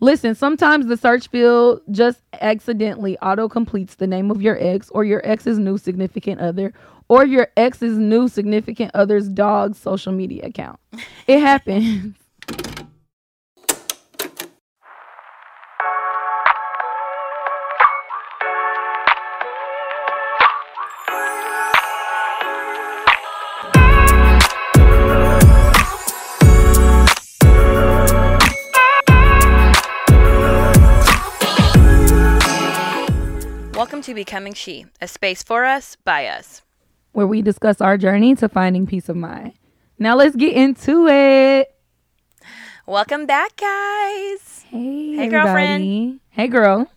Listen, sometimes the search field just accidentally auto completes the name of your ex or your ex's new significant other or your ex's new significant other's dog's social media account. It happens. To Becoming She, a space for us, by us. where we discuss our journey to finding peace of mind. Now let's get into it. Welcome back, guys. Hey, Hey, everybody. girlfriend. Hey, girl.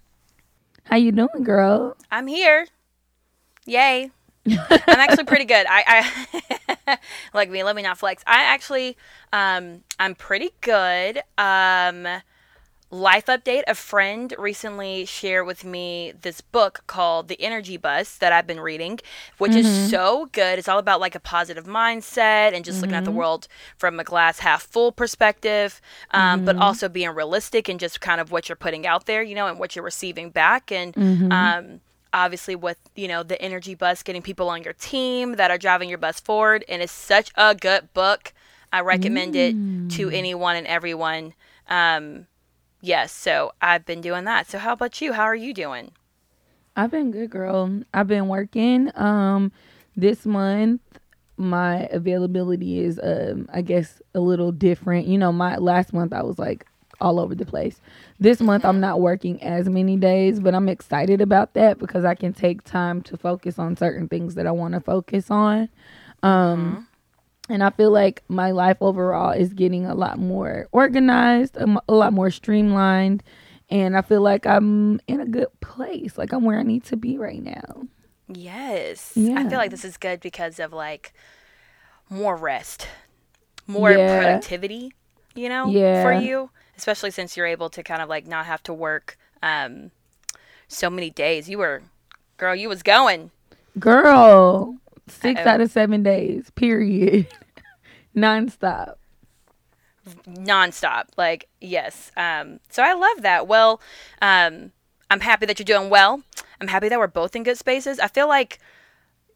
How you doing, girl? I'm here. Yay. I'm actually pretty good. I, I like me, let me not flex. I actually um I'm pretty good. Um life update, a friend recently shared with me this book called The Energy Bus that I've been reading, which is so good. It's all about like a positive mindset and just looking at the world from a glass half full perspective, um, but also being realistic and just kind of what you're putting out there, you know, and what you're receiving back. And um, obviously, with, you know, the Energy Bus, getting people on your team that are driving your bus forward. And it's such a good book. I recommend it to anyone and everyone. Um, yes, so I've been doing that. So how about you? How are you doing? I've been good, girl. I've been working. Um, this month my availability is, um, I guess, a little different. You know, my last month I was like all over the place. This month I'm not working as many days, but I'm excited about that because I can take time to focus on certain things that I want to focus on. Um, and I feel like my life overall is getting a lot more organized, a, m- a lot more streamlined, and I feel like I'm in a good place. Like I'm where I need to be right now. Yes. Yeah. I feel like this is good because of like more rest, more Yeah. productivity, you know, yeah. for you, especially since you're able to kind of like not have to work um so many days. You were girl, you was going. Girl, 6 Uh-oh. out of seven days, period, nonstop. nonstop. Like, yes. Um, so I love that. Well, um, I'm happy that you're doing well. I'm happy that we're both in good spaces. I feel like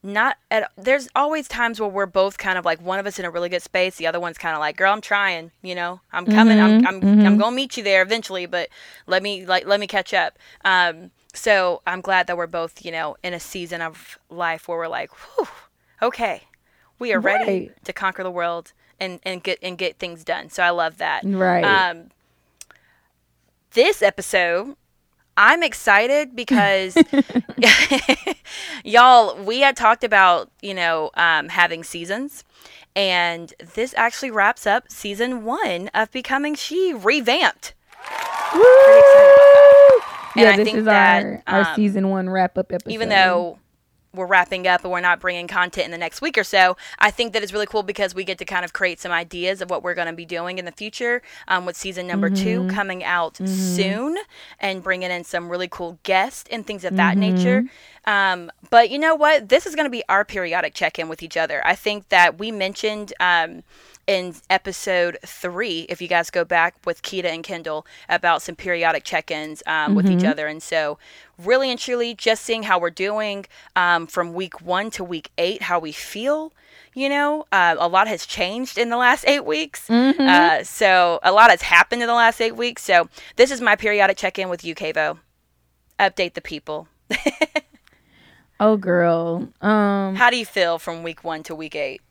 not at there's always times where we're both kind of like one of us in a really good space, the other one's kind of like, "Girl, I'm trying, you know. I'm coming. I'm I'm I'm going to meet you there eventually, but let me like let me catch up." Um, so I'm glad that we're both, you know, in a season of life where we're like, Whew, "Okay, we are ready Right. to conquer the world and and get and get things done." So I love that. Right. Um, this episode, I'm excited because y'all, we had talked about, you know, um, having seasons. And this actually wraps up season one of Becoming She revamped. Pretty And yeah, I this think is that, our, our um, season one wrap up episode. Even though we're wrapping up and we're not bringing content in the next week or so, I think that it's really cool because we get to kind of create some ideas of what we're going to be doing in the future um, with season number two coming out soon and bringing in some really cool guests and things of that nature. Um, but you know what? This is going to be our periodic check in with each other. I think that we mentioned. Um, in episode three, if you guys go back with Kita and Kendall about some periodic check ins um, with each other. And so, really and truly, just seeing how we're doing um, from week one to week eight, how we feel. You know, uh, a lot has changed in the last eight weeks. Uh, so, a lot has happened in the last eight weeks. So, this is my periodic check in with you, Kavo. Update the people. oh girl, um, How do you feel from week one to week eight?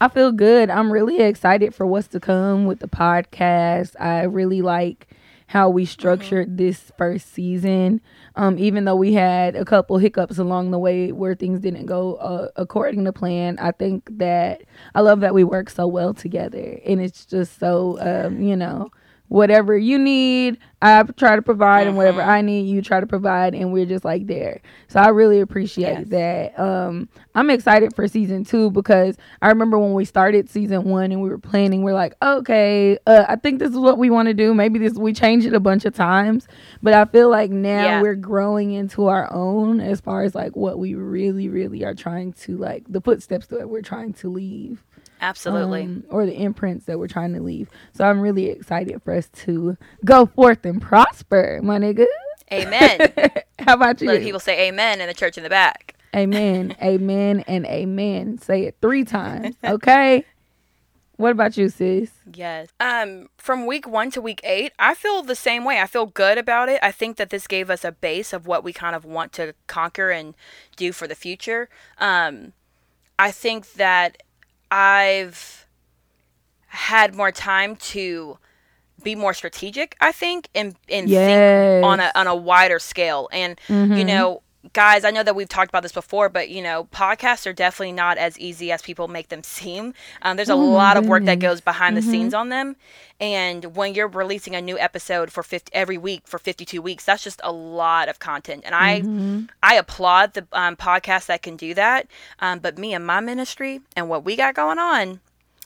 I feel good. I'm really excited for what's to come with the podcast. I really like how we structured this first season. Um, even though we had a couple hiccups along the way where things didn't go uh, according to plan, I think that I love that we work so well together, and it's just so um, you know whatever you need, I try to provide, and whatever I need, you try to provide, and we're just like there. So I really appreciate that. Um, I'm excited for season two because I remember when we started season one and we were planning, we're like, okay, uh, I think this is what we want to do. Maybe this we changed it a bunch of times, but I feel like now Yeah. we're growing into our own as far as like what we really, really are trying to like the footsteps that we're trying to leave. Absolutely. um, or the imprints that we're trying to leave. So I'm really excited for us to go forth and prosper, my nigga. Amen. How about you? Let people say amen in the church in the back. Amen, amen, and amen. Say it three times, okay? What about you, sis? Yes. Um, from week one to week eight, I feel the same way. I feel good about it. I think that this gave us a base of what we kind of want to conquer and do for the future. Um, I think that I've had more time to be more strategic. I think and and Yes. think on a on a wider scale. And you Mhm. know, guys, I know that we've talked about this before, but you know, podcasts are definitely not as easy as people make them seem. Um, there's a my lot of work that goes behind the Mhm. scenes on them, and when you're releasing a new episode for 50, every week for 52 weeks, that's just a lot of content. And I Mhm. I applaud the um, podcasts that can do that, um, but me and my ministry and what we got going on,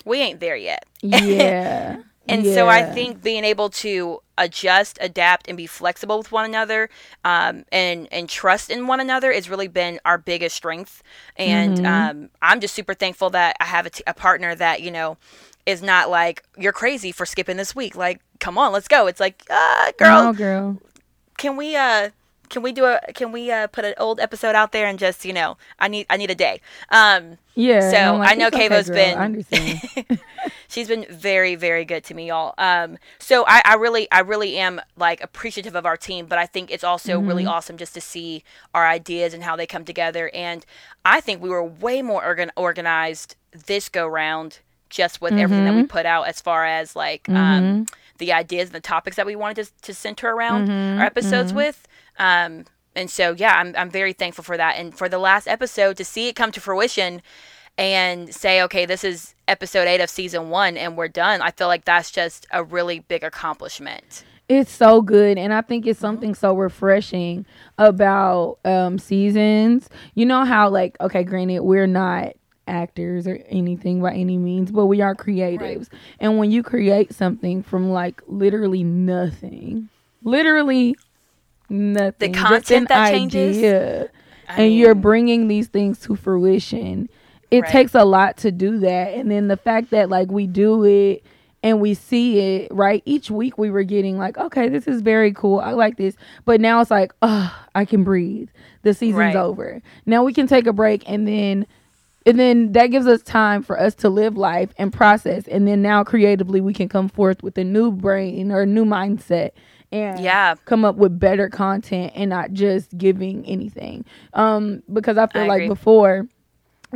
we ain't there yet. Yeah. And so I think being able to adjust, adapt, and be flexible with one another, um, and and trust in one another has really been our biggest strength. And Mhm. um, I'm just super thankful that I have a, t- a partner that you know is not like you're crazy for skipping this week. Like, come on, let's go. It's like, uh, girl, No, girl. can we uh can we do a can we uh put an old episode out there and just you know I need I need a day. Um, Yeah. So, like, I know "It's okay, been- she's been very very good to me y'all. Um so I, I really i really am like appreciative of our team but i think it's also really awesome just to see our ideas and how they come together. And i think we were way more organ- organized this go round just with everything that we put out as far as like um the ideas and the topics that we wanted to, to center around our episodes with um and so yeah I'm, I'm very thankful for that and for the last episode to see it come to fruition and say, okay, this is episode eight of season one and we're done, I feel like that's just a really big accomplishment. It's so good, and I think Mm-hmm. it's something so refreshing about um seasons. You know how like okay, granted, we're not actors or anything by any means, but we are creatives. And when you create something from like literally nothing, literally nothing, just content that changes? idea, I and you're bringing these things to fruition. It Right. takes a lot to do that, and then the fact that like we do it and we see it right? Each week we were getting like okay this is very cool. I like this. But now it's like oh i can breathe. The season's Right. over. Now we can take a break and then and then that gives us time for us to live life and process. And then now creatively we can come forth with a new brain or a new mindset and Yeah. come up with better content and not just giving anything um because i feel I like agree. before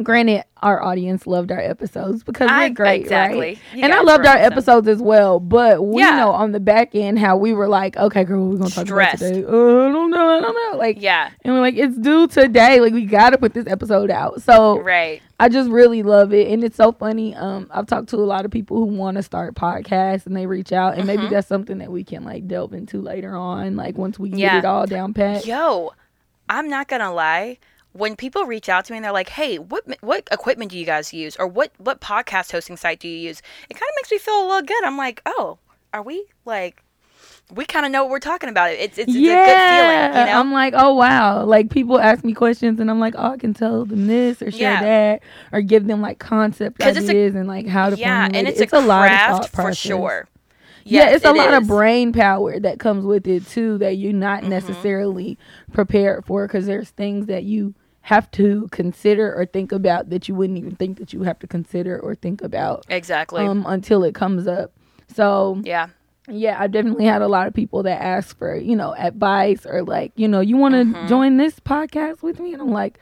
granted our audience loved our episodes because I- we're great exactly. right You and i loved our awesome. episodes as well but we Yeah. know on the back end how we were like okay girl what we gonna talk Stressed. about today uh, i don't know i don't know like Yeah. and we're like it's due today like we gotta put this episode out so Right. I just really love it, and it's so funny. Um, I've talked to a lot of people who want to start podcasts, and they reach out, and maybe Mhm. that's something that we can like delve into later on, like once we get it all down pat. Yo, I'm not gonna lie. When people reach out to me and they're like, "Hey, what what equipment do you guys use, or what what podcast hosting site do you use?" It kind of makes me feel a little good. I'm like, "Oh, are we like, we kind of know what we're talking about? It's it's, it's yeah, a good feeling, you know." I'm like, oh wow, like people ask me questions, and I'm like, oh, I can tell them this or share Yeah. that, or give them like concept it's a- ideas and like how to yeah, and it. it's, a, lot of craft for process. Sure. yeah, it's a it lot of brain power that comes with it too that you're not Mm-hmm. necessarily prepared for because there's things that you have to consider or think about that you wouldn't even think that you have to consider or think about Exactly. um until it comes up. So yeah. yeah, I've definitely had a lot of people that ask for, you know, advice or like, you know, you want to Mm-hmm. join this podcast with me? And I'm like,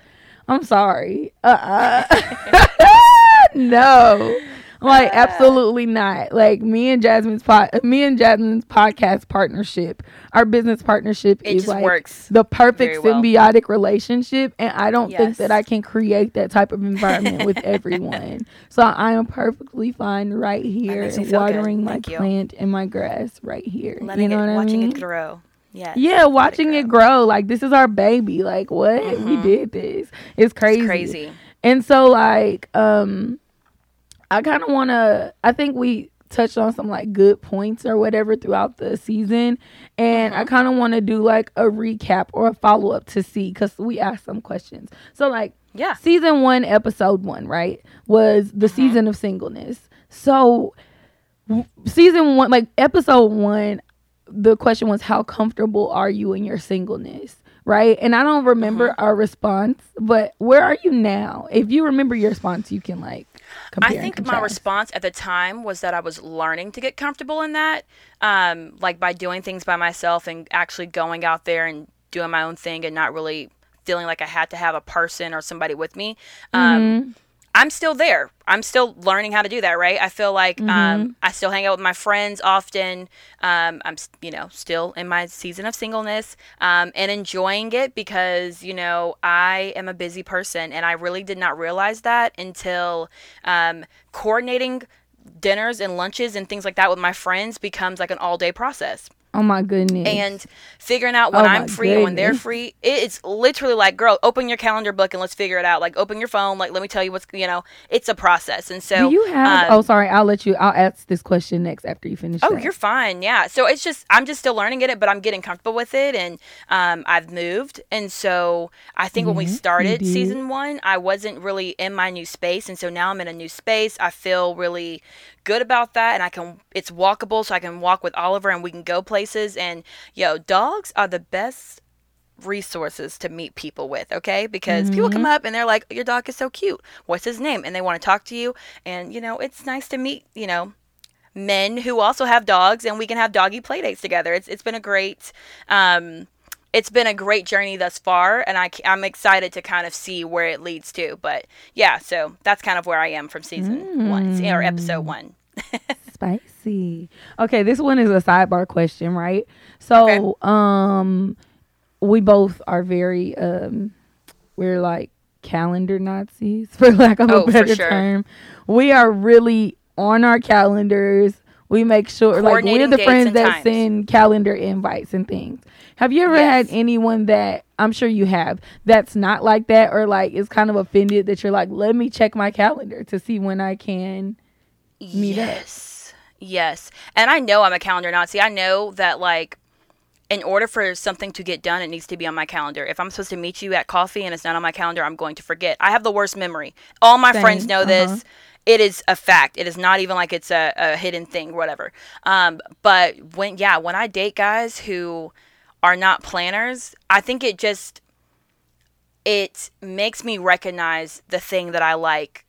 I'm sorry. Uh uh no. Like Uh. absolutely not. Like me and Jasmine's pod, me and Jasmine's podcast partnership, our business partnership It is just like works the perfect well. symbiotic relationship and I don't think that I can create that type of environment with everyone. So I am perfectly fine right here makes me feel good. watering my you. plant and my grass right here. Letting you know it, what watching I mean? it grow. Yes. Yeah, watching it grow. Like this is our baby. Like what? We Mhm. did this. It's crazy. It's crazy. And so like um I kind of want to I think we touched on some like good points or whatever throughout the season and I Mhm. kind of want to do like a recap or a follow up to see cuz we asked some questions. So like Yeah. Season one, episode one, right, was the Mm-hmm. season of singleness. So, w- season one, like episode one, the question was, how comfortable are you in your singleness? Right. And I don't remember Mm-hmm. our response, but where are you now? If you remember your response, you can like. I think my response at the time was that I was learning to get comfortable in that, um, like by doing things by myself and actually going out there and doing my own thing and not really feeling like I had to have a person or somebody with me. Um, Mm-hmm. I'm still there. I'm still learning how to do that, right? I feel like Mm-hmm. um, I still hang out with my friends often. Um, I'm, you know, still in my season of singleness um, and enjoying it because, you know, I am a busy person and I really did not realize that until um, coordinating dinners and lunches and things like that with my friends becomes like an all day process Oh my goodness. and figuring out when Oh I'm free and when they're free. It's literally like, girl, open your calendar book and let's figure it out. Like, open your phone. Like, let me tell you what's, you know, it's a process. And so, do you have? um, oh, sorry. I'll let you. I'll ask this question next after you finish. Oh, that. you're fine. Yeah. So it's just I'm just still learning it, but I'm getting comfortable with it, and um, I've moved, and so I think when we started season one, I wasn't really in my new space, and so now I'm in a new space. I feel really good about that, and I can it's walkable, so I can walk with Oliver, and we can go places. And yo, dogs are the best resources to meet people with, okay? Because people come up and they're like, Your dog is so cute. What's his name? And they want to talk to you. And, you know, it's nice to meet, you know, men who also have dogs and we can have doggy play dates together. It's it's been a great um it's been a great journey thus far and I, I'm excited to kind of see where it leads to but yeah so that's kind of where i am from season one or episode one Spicy. Okay, this one is a sidebar question, right? So, um, we both are very um, we're like calendar Nazis, for lack of Oh, a better sure. term. We are really on our calendars. We make sure, like, we're the friends that times. send calendar invites and things. Have you ever had anyone that I'm sure you have that's not like that, or like is kind of offended that you're like, let me check my calendar to see when I can meet up? yes yes and i know i'm a calendar nazi i know that like in order for something to get done, it needs to be on my calendar. If I'm supposed to meet you at coffee and it's not on my calendar, I'm going to forget. I have the worst memory. All my friends know uh-huh. this. It is a fact. It is not even like it's a, a hidden thing, whatever. Um, but when, yeah, when I date guys who are not planners, I think it just, it makes me recognize the thing that I like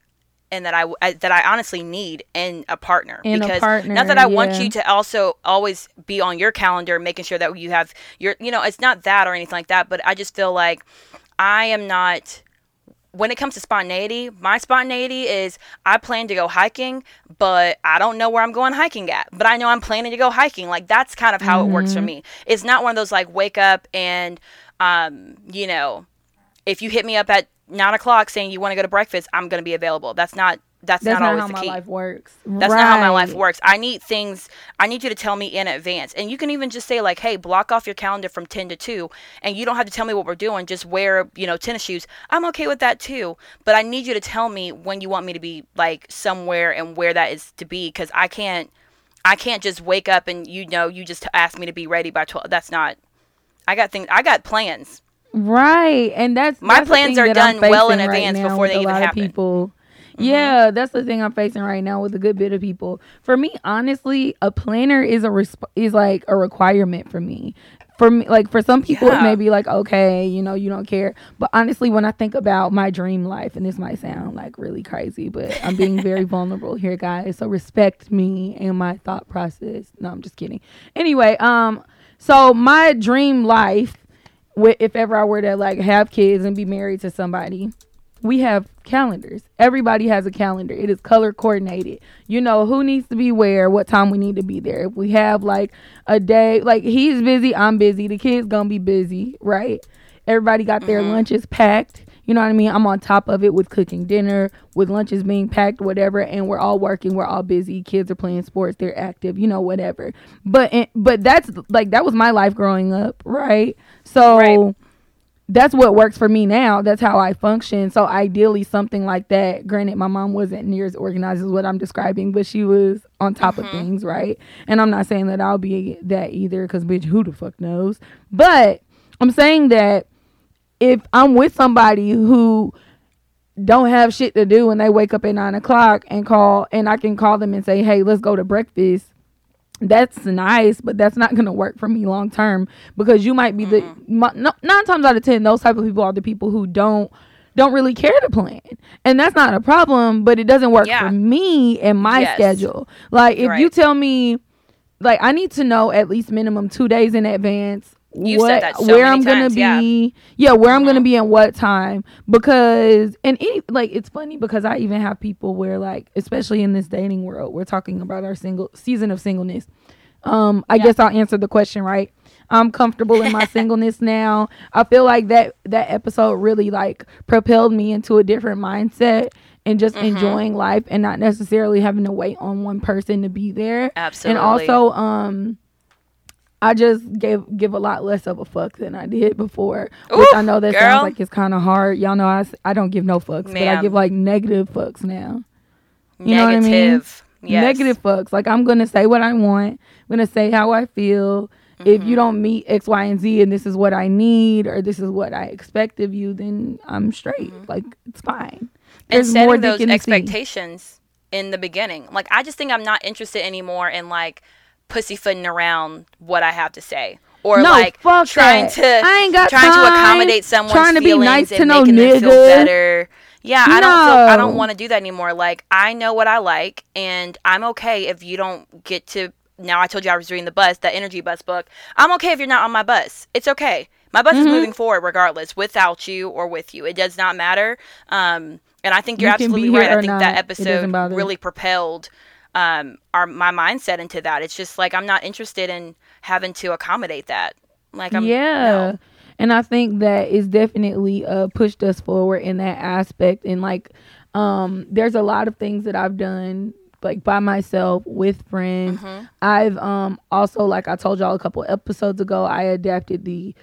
and that I, I that I honestly need in a partner In a because partner, not that I want you to also always be on your calendar making sure that you have your you know it's not that or anything like that but I just feel like I am not when it comes to spontaneity, my spontaneity is I plan to go hiking, but I don't know where I'm going hiking at. But I know I'm planning to go hiking. Like that's kind of how it works Mm-hmm. for me. It's not one of those like wake up and um, you know, if you hit me up at nine o'clock saying you want to go to breakfast, I'm gonna be available. That's not that's, That's not, not, always how the my key. life works. That's not how my life works. I need things. I need you to tell me in advance, and you can even just say like, "Hey, block off your calendar from ten to 2, and you don't have to tell me what we're doing. Just wear, you know, tennis shoes. I'm okay with that too. But I need you to tell me when you want me to be like somewhere and where that is to be, because I can't. I can't just wake up and you know you just ask me to be ready by twelve. That's not. I got things. I got plans. Right, and that's My that's plans are done well in facing right advance before they a even lot of happen. Mm-hmm. Yeah, that's the thing I'm facing right now with a good bit of people. For me, honestly, a planner is a resp- is like a requirement for me. For me, like for some people, Yeah. it may be like okay, you know, you don't care. But honestly, when I think about my dream life, and this might sound like really crazy, but I'm being very vulnerable here, guys. So respect me and my thought process. No, I'm just kidding. Anyway, um, so my dream life if ever I were to like have kids and be married to somebody, we have calendars. Everybody has a calendar. It is color coordinated. You know who needs to be where, what time we need to be there. If we have like a day, like he's busy, I'm busy, the kids gonna be busy, right? Everybody got their mm-hmm. lunches packed. You know what I mean? I'm on top of it with cooking dinner, with lunches being packed, whatever, and we're all working, we're all busy. Kids are playing sports, they're active, you know, whatever. But but that's like that was my life growing up, right? So Right. That's what works for me now. That's how I function. So ideally, something like that. Granted, my mom wasn't near as organized as what I'm describing, but she was on top of mm-hmm. things, right? And I'm not saying that I'll be that either, because bitch, who the fuck knows? But I'm saying that if I'm with somebody who don't have shit to do and they wake up at nine o'clock and call and I can call them and say, Hey, let's go to breakfast. That's nice, but that's not gonna work for me long term because you might be mm-hmm. the no, nine times out of ten those type of people are the people who don't don't really care to plan. And that's not a problem, but it doesn't work yeah. for me and my yes. schedule. Like if right. you tell me like I need to know at least minimum 2 days in advance you what so where I'm gonna be, yeah, yeah where mm-hmm. I'm gonna mm-hmm. be and what time because and it, like it's funny because I even have people where like especially in this dating world we're talking about our single season of singleness. Um, I yeah. guess I'll answer the question right. I'm comfortable in my singleness now. I feel like that that episode really like propelled me into a different mindset and just mm-hmm. enjoying life and not necessarily having to wait on one person to be there. Absolutely. And also um I just gave give a lot less of a fuck than I did before, Ooh, which I know that girl. sounds like it's kind of hard. Y'all know I, I don't give no fucks, Ma'am. but I give like negative fucks now. You negative. know what I mean? Yes. Negative fucks. Like I'm gonna say what I want. I'm gonna say how I feel. Mm-hmm. If you mm-hmm. don't meet X, Y, and Z, and this is what I need, or this is what I expect of you, then I'm straight. Mm-hmm. Like it's fine. There's and setting those expectations in the beginning. Like I just think I'm not interested anymore in like pussyfooting around what I have to say. Or no, like trying that. to I ain't got trying time. to accommodate someone's trying to feelings be nice and to making no them feel better. Yeah, I don't feel, I don't want to do that anymore. Like I know what I like and I'm okay if you don't get to now I told you I was reading the bus, the energy bus book. I'm okay if you're not on my bus. It's okay. My bus mm-hmm. is moving forward regardless, without you or with you. It does not matter. Um, and I think you're you absolutely right. I think not. that episode really propelled um, our my mindset into that. It's just like I'm not interested in having to accommodate that. Like I'm yeah. No. And I think that is definitely uh, pushed us forward in that aspect. And like, um, there's a lot of things that I've done like by myself with friends. Mm-hmm. I've um also like I told y'all a couple episodes ago, I adapted the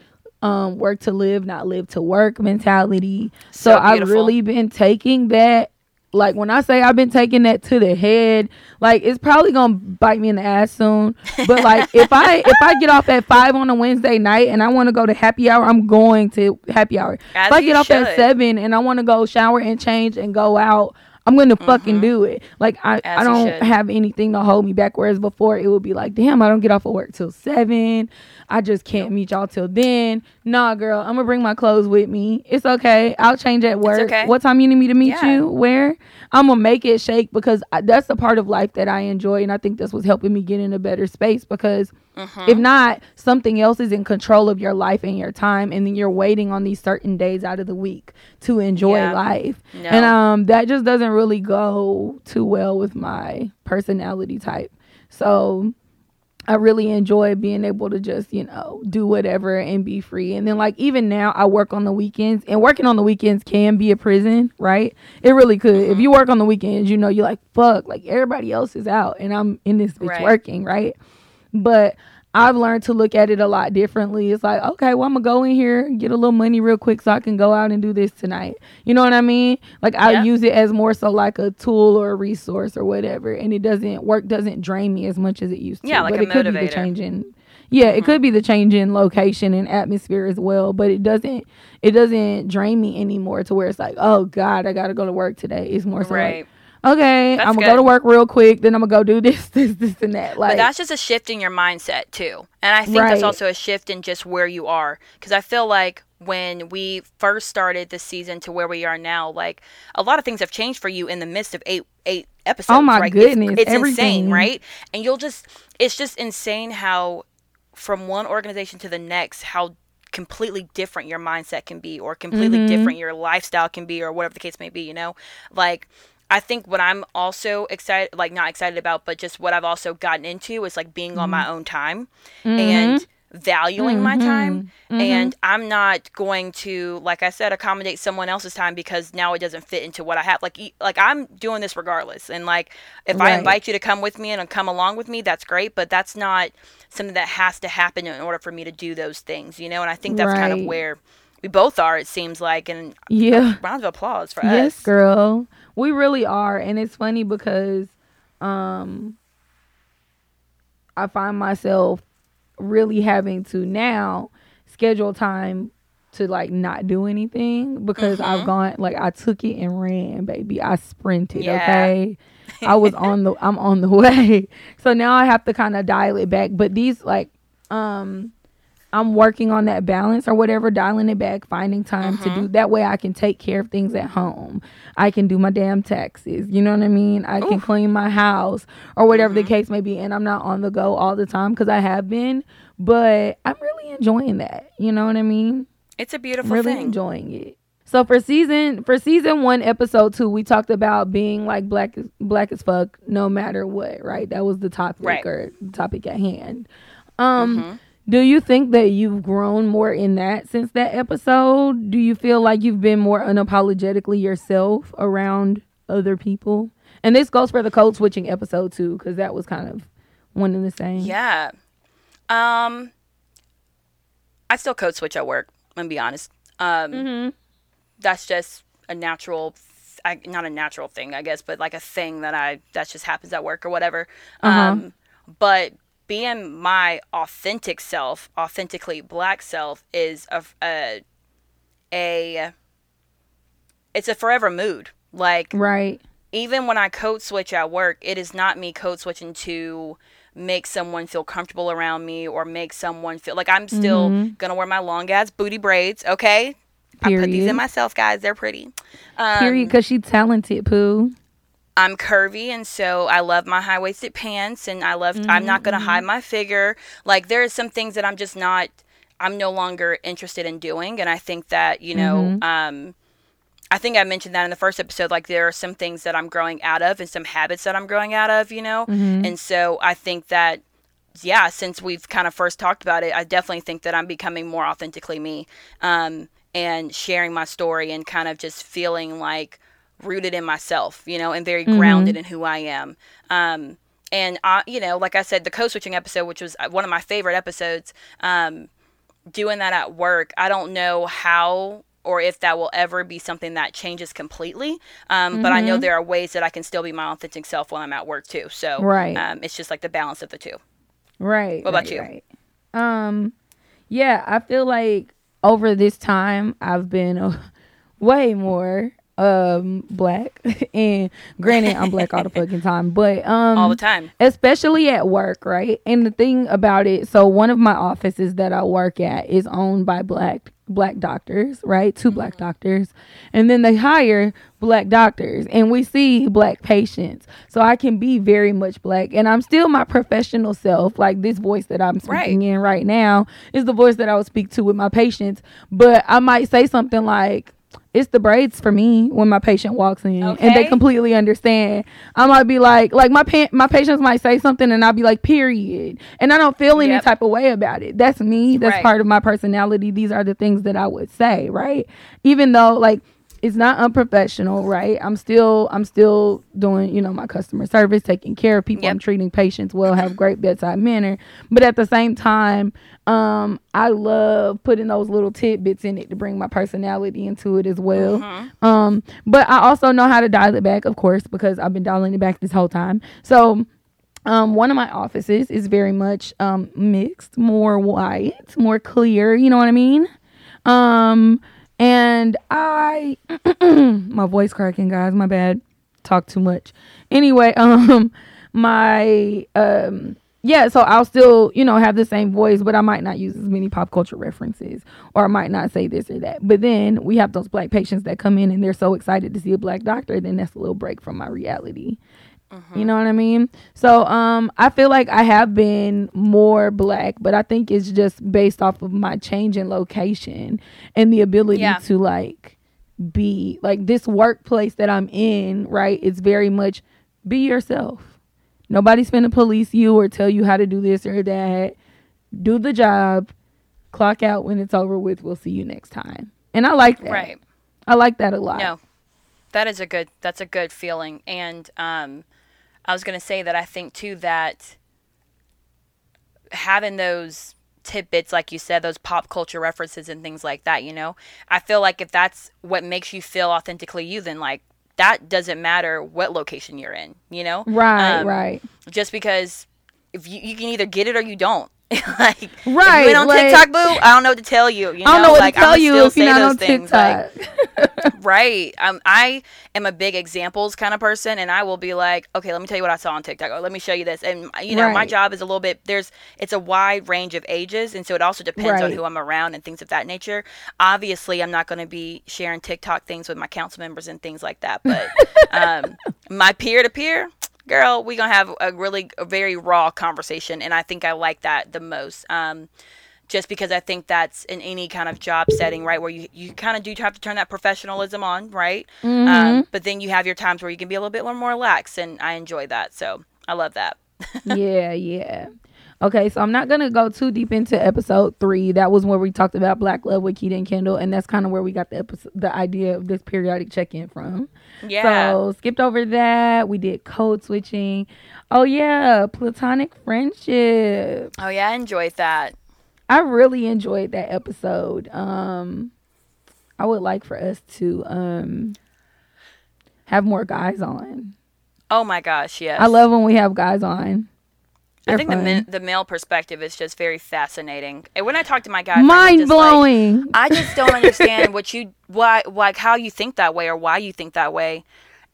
um work to live, not live to work mentality. So, so I've really been taking that like when I say I've been taking that to the head, like it's probably gonna bite me in the ass soon. But like if I if I get off at five on a Wednesday night and I want to go to happy hour, I'm going to happy hour. As if I get off should. at seven and I want to go shower and change and go out, I'm gonna mm-hmm. fucking do it. Like I, As I don't have anything to hold me back. Whereas before it would be like, damn, I don't get off of work till seven. I just can't meet y'all till then. Nah, girl, I'm gonna bring my clothes with me. It's okay. I'll change at work. Okay. What time you need me to meet yeah. you? Where? I'm gonna make it shake because I, that's the part of life that I enjoy, and I think that's what's helping me get in a better space. Because mm-hmm. if not, something else is in control of your life and your time, and then you're waiting on these certain days out of the week to enjoy yeah. life, no. and um, that just doesn't really go too well with my personality type. So I really enjoy being able to just, you know, do whatever and be free. And then, like, even now, I work on the weekends, and working on the weekends can be a prison, right? It really could. Mm-hmm. If you work on the weekends, you know, you're like, fuck, like, everybody else is out, and I'm in this bitch right. working, right? But I've learned to look at it a lot differently. It's like, okay, well, I'm gonna go in here, get a little money real quick so I can go out and do this tonight. You know what I mean? Like I use it as more so like a tool or a resource or whatever, and it doesn't work doesn't drain me as much as it used to. Yeah, like but a it could motivator. be the change in yeah, mm-hmm. it could be the change in location and atmosphere as well, but it doesn't it doesn't drain me anymore to where it's like, oh God, I gotta go to work today. It's more so right. like okay, that's I'm gonna good. go to work real quick, then I'm gonna go do this, this, this, and that. Like, but that's just a shift in your mindset too, and I think right. that's also a shift in just where you are. Because I feel like when we first started this season to where we are now, like a lot of things have changed for you in the midst of eight eight episodes. Oh my right? goodness, it's, it's insane, right? And you'll just, it's just insane how from one organization to the next, how completely different your mindset can be or completely mm-hmm. different your lifestyle can be or whatever the case may be you know like I think what I'm also excited, like not excited about, but just what I've also gotten into is like being mm-hmm. on my mm-hmm. own time mm-hmm. and valuing mm-hmm. my time. Mm-hmm. And I'm not going to, like I said, accommodate someone else's time because now it doesn't fit into what I have. Like, like I'm doing this regardless. And like, if right. I invite you to come with me and come along with me, that's great. But that's not something that has to happen in order for me to do those things, you know. And I think that's right. kind of where we both are. It seems like, and yeah, round of applause for yes, us. Yes, girl. We really are, and it's funny because um I find myself really having to now schedule time to like not do anything because I've Mm-hmm. gone like I took it and ran, baby. I sprinted, Yeah. okay? I was on the I'm on the way. So now I have to kind of dial it back. But these like um I'm working on that balance or whatever, dialing it back, finding time to Mm-hmm. do that way I can take care of things at home. I can do my damn taxes. You know what I mean? I can clean my house or whatever Mm-hmm. the case may be. And I'm not on the go all the time because I have been, but I'm really enjoying that. You know what I mean? It's a beautiful really thing. enjoying it. So for season for season one, episode two, we talked about being like black as black as fuck, no matter what. Right? That was the topic Right. or topic at hand. Um, Mhm. Do you think that you've grown more in that since that episode? Do you feel like you've been more unapologetically yourself around other people? And this goes for the code switching episode too, because that was kind of one and the same. Yeah. Um, I still code switch at work. I'm gonna be honest. Um, Mm-hmm. that's just a natural, I, not a natural thing, I guess, but like a thing that I that just happens at work or whatever. Uh-huh. Um, but being my authentic self, authentically black self, is a a, a it's a forever mood. Like Right. even when I code switch at work, it is not me code switching to make someone feel comfortable around me or make someone feel like I'm still gonna wear my long ass booty braids. Okay, Period. I put these in myself, guys. They're pretty. Um, Period. Because she's talented, Pooh. I'm curvy, and so I love my high waisted pants, and I love. I'm not gonna hide my figure. Like there are some things that I'm just not. I'm no longer interested in doing, and I think that you know. Um, I think I mentioned that in the first episode. Like there are some things that I'm growing out of, and some habits that I'm growing out of. You know, and so I think that. Yeah, since we've kind of first talked about it, I definitely think that I'm becoming more authentically me, um, and sharing my story and kind of just feeling like rooted in myself, you know, and very grounded in who I am. Um, and I, you know, like I said, the code switching episode, which was uh, one of my favorite episodes, um, doing that at work, I don't know how or if that will ever be something that changes completely. Um, But I know there are ways that I can still be my authentic self when I'm at work too. So Right. um, it's just like the balance of the two. Right. What about right, you? Right. Um, yeah, I feel like over this time I've been way more um black, and granted I'm black all the fucking time, but um All the time. especially at work, right? And the thing about it, so one of my offices that I work at is owned by black black doctors, right? 2 black doctors. And then they hire black doctors and we see black patients. So I can be very much black and I'm still my professional self. Like this voice that I'm speaking in right now is the voice that I would speak to with my patients, but I might say something like it's the braids for me when my patient walks in and they completely understand. I might be like, like my pa- my patients might say something and I'll be like, period, and I don't feel any type of way about it. That's me. That's Right. part of my personality. These are the things that I would say, right? Even though like it's not unprofessional, right? I'm still I'm still doing, you know, my customer service, taking care of people. Yep. I'm treating patients well, have great bedside manner. But at the same time, um, I love putting those little tidbits in it to bring my personality into it as well. Mm-hmm. Um, but I also know how to dial it back, of course, because I've been dialing it back this whole time. So um, one of my offices is very much um, mixed, more white, more clear. You know what I mean? Um, and I, my voice cracking, guys. My bad. Talk too much. Anyway, um, my um, yeah. So I'll still, you know, have the same voice, but I might not use as many pop culture references, or I might not say this or that. But then we have those black patients that come in and they're so excited to see a black doctor. Then that's a little break from my reality. You know what I mean? So um I feel like I have been more black, but I think it's just based off of my change in location and the ability Yeah. to like be like this workplace that I'm in, right? It's very much be yourself. Nobody's gonna police you or tell you how to do this or that. Do the job, clock out when it's over with. We'll see you next time. And I like that. Right. I like that a lot. No, that is a good. That's a good feeling. And um, I was gonna say that I think too that having those tidbits, like you said, those pop culture references and things like that. You know, I feel like if that's what makes you feel authentically you, then like that doesn't matter what location you're in. You know, Right, Um, right. Just because if you, you can either get it or you don't. like, if you Right, ain't on like- TikTok, boo. I don't know what to tell you. You know, I don't know what like, to tell you still if you're say not on things, like, TikTok. Right. Um, I am a big examples kind of person, and I will be like, okay, let me tell you what I saw on TikTok. Or let me show you this. And you know, my job is a little bit. There's it's a wide range of ages, and so it also depends on who I'm around and things of that nature. Obviously, I'm not going to be sharing TikTok things with my council members and things like that. But um, my peer to peer. Girl, we gonna have a really a very raw conversation, and I think I like that the most. Um, just because I think that's in any kind of job setting, right, where you, you kind of do have to turn that professionalism on, right? Mm-hmm. Um, but then you have your times where you can be a little bit more relaxed, and I enjoy that. So I love that. yeah, yeah. Okay, so I'm not gonna go too deep into episode three. That was where we talked about Black Love with Keita and Kendall, and that's kind of where we got the episode, the idea of this periodic check-in from. Yeah. So skipped over that. We did code switching. Oh yeah, platonic friendship. oh yeah, I enjoyed that. I really enjoyed that episode. Um, I would like for us to um have more guys on. Oh my gosh, yes. I love when we have guys on. I They're think the men, the male perspective is just very fascinating. And when I talk to my guys, mind just like, blowing. I just don't understand what you why like how you think that way or why you think that way.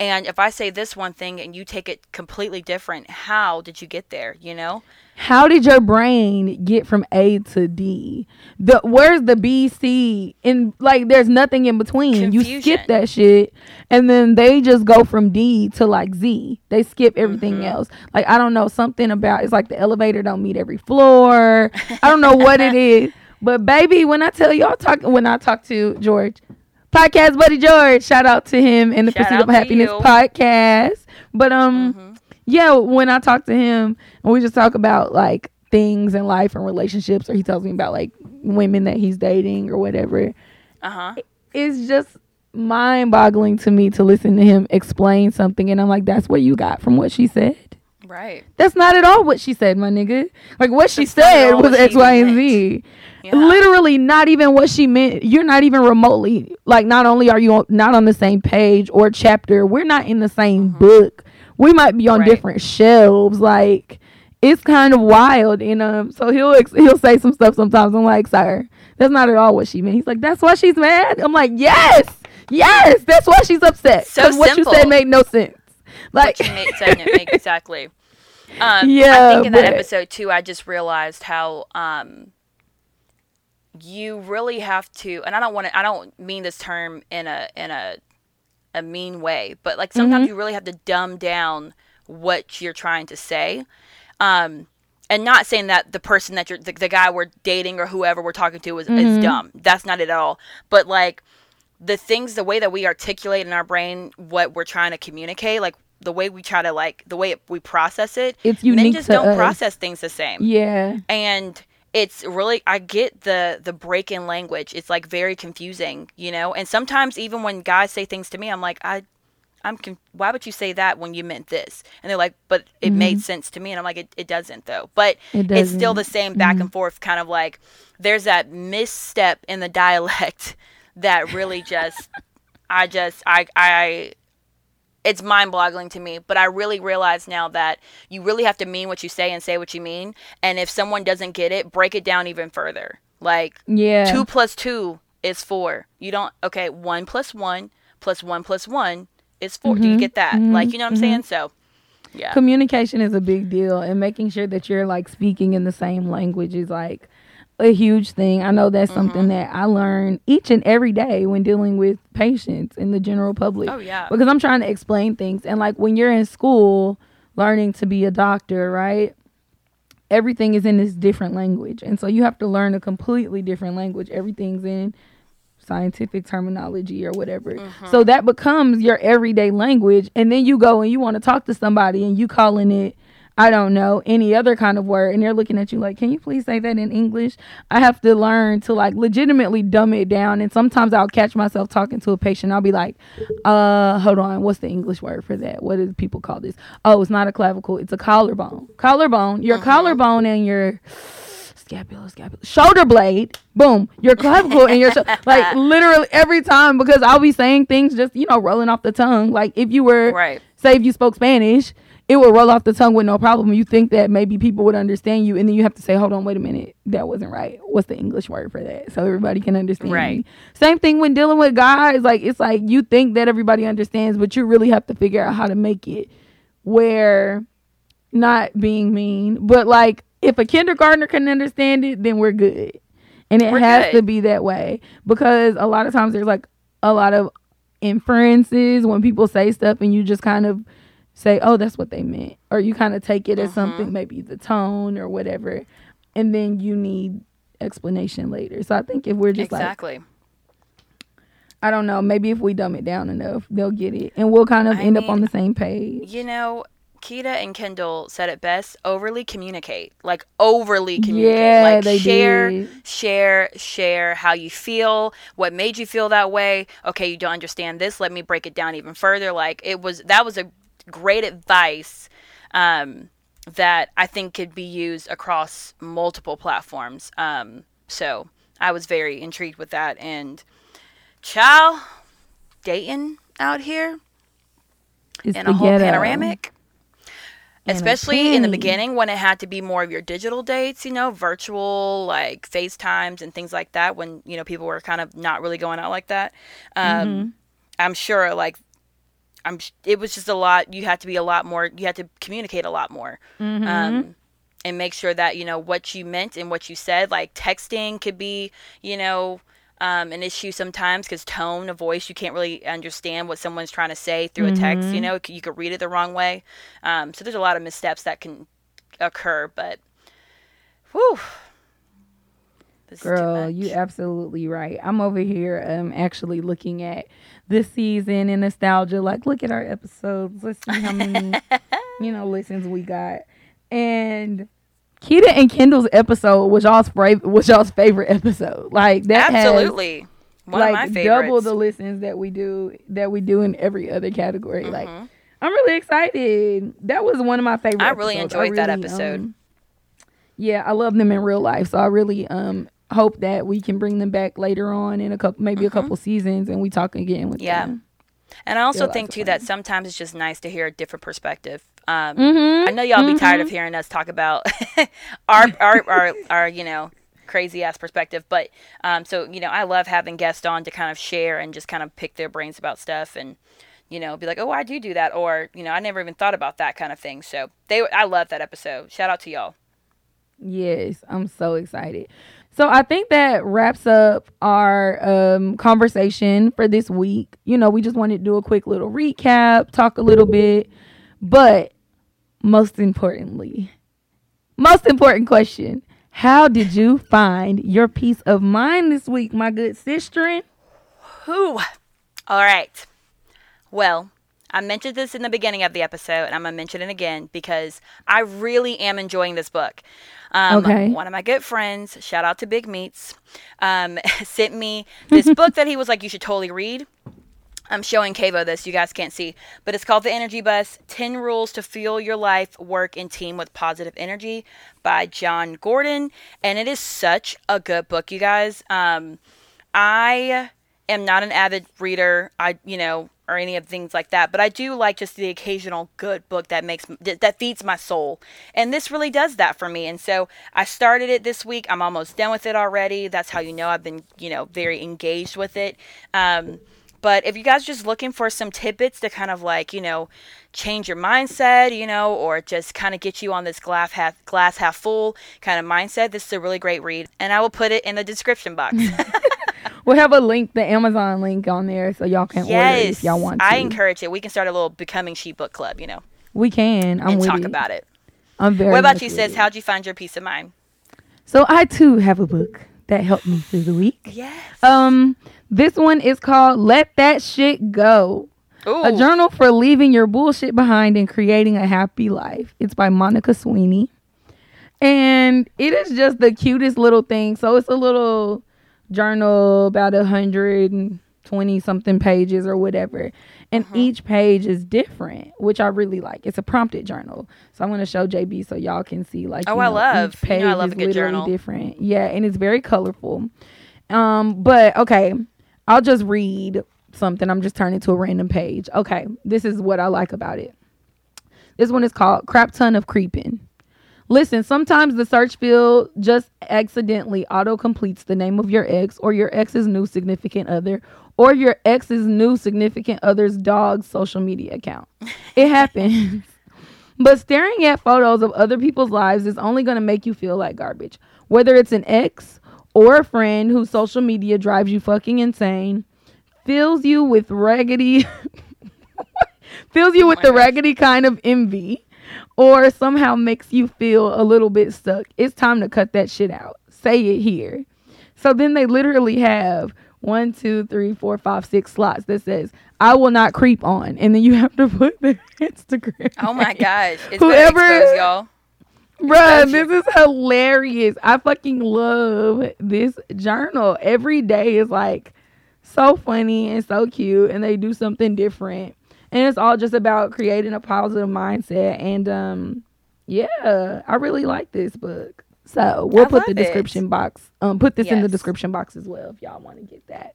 And if I say this one thing and you take it completely different, how did you get there? You know? How did your brain get from A to D? The where's the B C? And like there's nothing in between. Confusion. You skip that shit and then they just go from D to like Z. They skip everything Mm-hmm. else. Like I don't know something about it's like the elevator don't meet every floor. I don't know what it is. But baby, when I tell y'all talk when I talk to George, podcast buddy George, shout out to him and the Shout Pursuit of Happiness you. podcast. But um Mhm. yeah, when I talk to him and we just talk about like things in life and relationships, or he tells me about like women that he's dating or whatever, Uh-huh. it's just mind boggling to me to listen to him explain something. And I'm like, that's what you got from what she said. Right. That's not at all what she said, my nigga. Like what she That's said was X, Y, and. Z. Yeah. Literally, not even what she meant. You're not even remotely like. Not only are you on, not on the same page or chapter, we're not in the same book. We might be on Mm-hmm. Right. different shelves. Like it's kind of wild, and um. So he'll ex- he'll say some stuff sometimes. I'm like, sir, that's not at all what she meant. He's like, that's why she's mad. I'm like, yes, yes, that's why she's upset. So what you said made no sense. Like what you made said it make exactly. Um, Yeah, I think in that but- episode too, I just realized how um, you really have to, and I don't want to. I don't mean this term in a in a a mean way, but like sometimes Mm-hmm. you really have to dumb down what you're trying to say. Um, and not saying that the person that you're the, the guy we're dating or whoever we're talking to is, Mm-hmm. is dumb. That's not it at all. But like the things, the way that we articulate in our brain what we're trying to communicate, like the way we try to like the way we process it, It's men unique just to don't us. process things the same yeah, and it's really i get the the break in language. It's like very confusing you know? And sometimes even when guys say things to me i'm like i i'm con- why would you say that when you meant this? And they're like but it made mm-hmm. sense to me. And i'm like it, it doesn't though. But It it's still the same back mm-hmm. and forth kind of like there's that misstep in the dialect that really just i just i i it's mind boggling to me, but I really realize now that you really have to mean what you say and say what you mean. And if someone doesn't get it, break it down even further. Like yeah. two plus two is four. You don't, okay, one plus one plus one plus one is 4 Do you mm-hmm. get that? Mm-hmm. Like, you know what I'm mm-hmm. saying? So, yeah. communication is a big deal and making sure that you're like speaking in the same language is like a huge thing. I know that's something Mm-hmm. that I learn each and every day when dealing with patients in the general public. Oh, yeah. Because I'm trying to explain things and like when you're in school learning to be a doctor, right? Everything is in this different language. And so you have to learn a completely different language. Everything's in scientific terminology or whatever. Mm-hmm. So that becomes your everyday language. And then you go and you want to talk to somebody and you calling it, I don't know, any other kind of word. And they're looking at you like, can you please say that in English? I have to learn to like legitimately dumb it down. And sometimes I'll catch myself talking to a patient. I'll be like, uh, hold on. What's the English word for that? What do people call this? Oh, it's not a clavicle. It's a collarbone. Collarbone. Your collarbone and your scapula, scapula, shoulder blade, boom, your clavicle and your sho- like literally every time because I'll be saying things just you know rolling off the tongue. Like if you were Right. say if you spoke Spanish, it will roll off the tongue with no problem. You think that maybe people would understand you, and then you have to say, "Hold on, wait a minute, that wasn't right. What's the English word for that?" So everybody can understand. Right. Me. Same thing when dealing with guys. Like it's like you think that everybody understands, but you really have to figure out how to make it where not being mean, but like if a kindergartner can understand it, then we're good. And it We're has good. to be that way because a lot of times there's like a lot of inferences when people say stuff and you just kind of say, "Oh, that's what they meant," or you kind of take it as Mhm. something, maybe the tone or whatever, and then you need explanation later. So I think if we're just like, exactly. I don't know, maybe if we dumb it down enough, they'll get it, and we'll kind of I end up on the same page. You know, Kita and Kendall said it best: overly communicate, like overly communicate, Yeah, like they share, did. share, share how you feel, what made you feel that way. Okay, you don't understand this. Let me break it down even further. Like it was that was a great advice um, that I think could be used across multiple platforms. Um, so I was very intrigued with that. And child, Dayton out here It's in a whole ghetto. panoramic. Especially in the beginning when it had to be more of your digital dates, you know, virtual like FaceTimes and things like that when, you know, people were kind of not really going out like that. Um, Mm-hmm. I'm sure like I'm it was just a lot you had to be a lot more you had to communicate a lot more. Mm-hmm. Um and make sure that, you know, what you meant and what you said like texting could be, you know, um, an issue sometimes because tone of voice you can't really understand what someone's trying to say through a text Mm-hmm. you know you could read it the wrong way um, so there's a lot of missteps that can occur but whew this Girl, you absolutely right. I'm over here um actually looking at this season and nostalgia. Like, look at our episodes. Let's see how many you know listens we got. And Kita and Kendall's episode was y'all's favorite was y'all's favorite episode. Like that has, absolutely one like of my favorites double the listens that we do that we do in every other category. Like Mhm. I'm really excited. That was one of my favorite. I really episodes. enjoyed that really, episode. um, yeah, I love them in real life, so I really um hope that we can bring them back later on in a couple, maybe a couple seasons, and we talk again with Mm-hmm. Yeah. them. and i also think of too that sometimes it's just nice to hear a different perspective um, Mm-hmm. I know y'all be tired of hearing us talk about our, our our our you know crazy ass perspective, but um, so you know I love having guests on to kind of share and just kind of pick their brains about stuff and you know be like oh I do do that or you know I never even thought about that kind of thing. So they I love that episode. Shout out to y'all. Yes, I'm so excited. So I think that wraps up our um, conversation for this week. You know, we just wanted to do a quick little recap, talk a little bit, but most importantly, most important question: How did you find your peace of mind this week, my good sister? Who? All right. Well, I mentioned this in the beginning of the episode, and I'm gonna mention it again because I really am enjoying this book. Um, Okay. One of my good friends, shout out to Big Meats, um, sent me this book that he was like, "You should totally read." I'm showing Kavo this. You guys can't see, but it's called The Energy Bus 10 Rules to Fuel Your Life, Work, and Team with Positive Energy by Jon Gordon. And it is such a good book, you guys. Um, I am not an avid reader, I, you know, or any of things like that, but I do like just the occasional good book that makes that feeds my soul. And this really does that for me. And so I started it this week. I'm almost done with it already. That's how you know I've been, you know, very engaged with it. Um, but if you guys are just looking for some tidbits to kind of like, you know, change your mindset, you know, or just kind of get you on this glass half glass half full kind of mindset, this is a really great read. And I will put it in the description box. We'll have a link, the Amazon link on there, so y'all can order it if y'all want to. I encourage it. We can start a little becoming sheep book club, you know, we can. I'm and talk it. about it. I'm very. What about you, sis? How'd you find your peace of mind? So I too have a book that helped me through the week. Yes. Um, this one is called "Let That Shit Go." Ooh. A journal for leaving your bullshit behind and creating a happy life. It's by Monica Sweeney. And it is just the cutest little thing. So it's a little journal about a hundred and twenty something pages or whatever. And Uh-huh. each page is different, which I really like. It's a prompted journal. So I'm gonna show JB so y'all can see like Oh, you I love- each you page know I love a is good literally journal. different. Yeah, and it's very colorful. Um, but okay, I'll just read something. I'm just turning to a random page. Okay, this is what I like about it. This one is called Crap Ton of Creeping. Listen, sometimes the search field just accidentally auto completes the name of your ex or your ex's new significant other or your ex's new significant other's dog's social media account. It happens. but staring at photos of other people's lives is only going to make you feel like garbage. Whether it's an ex or a friend whose social media drives you fucking insane, fills you with raggedy fills you Oh with the gosh. raggedy kind of envy or somehow makes you feel a little bit stuck, it's time to cut that shit out. Say it here. So then they literally have one, two, three, four, five, six slots that says, I will not creep on. And then you have to put their Instagram. Oh my gosh. It's Whoever- exposed, y'all. Bruh, this is hilarious. I fucking love this journal. Every day is like so funny and so cute, and they do something different. And it's all just about creating a positive mindset. And um, yeah, I really like this book. So we'll I put the love it. description box. Um, put this in the description box as well if y'all want to get that.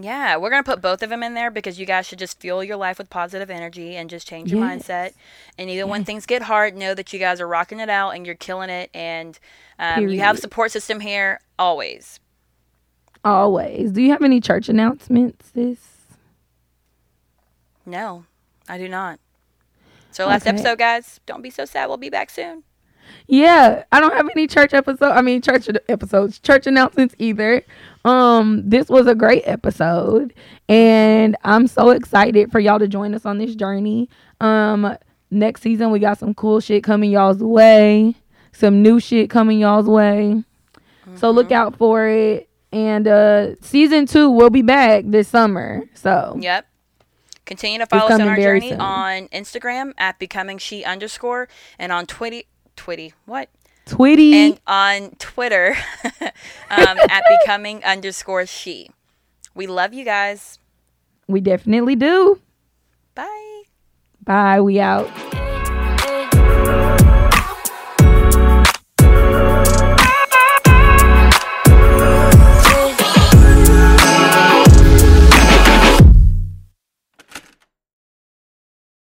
Yeah, we're gonna put both of them in there because you guys should just fuel your life with positive energy and just change your Yes. mindset. And even when things get hard, know that you guys are rocking it out and you're killing it, and um, you have a support system here always. Always. Do you have any church announcements? This. No, I do not. So last Okay. episode, guys, don't be so sad. We'll be back soon. Yeah, I don't have any church episode. I mean, church episodes, church announcements either. Um, this was a great episode, and I'm so excited for y'all to join us on this journey. Um, next season we got some cool shit coming y'all's way, some new shit coming y'all's way. So look out for it. And uh, season two will be back this summer. So Yep. Continue to follow us on our journey soon. on Instagram at becoming she underscore and on Twitty Twitty what Twitty, and on Twitter um, at becoming underscore she. We love you guys. we definitely do. Bye. Bye. We out.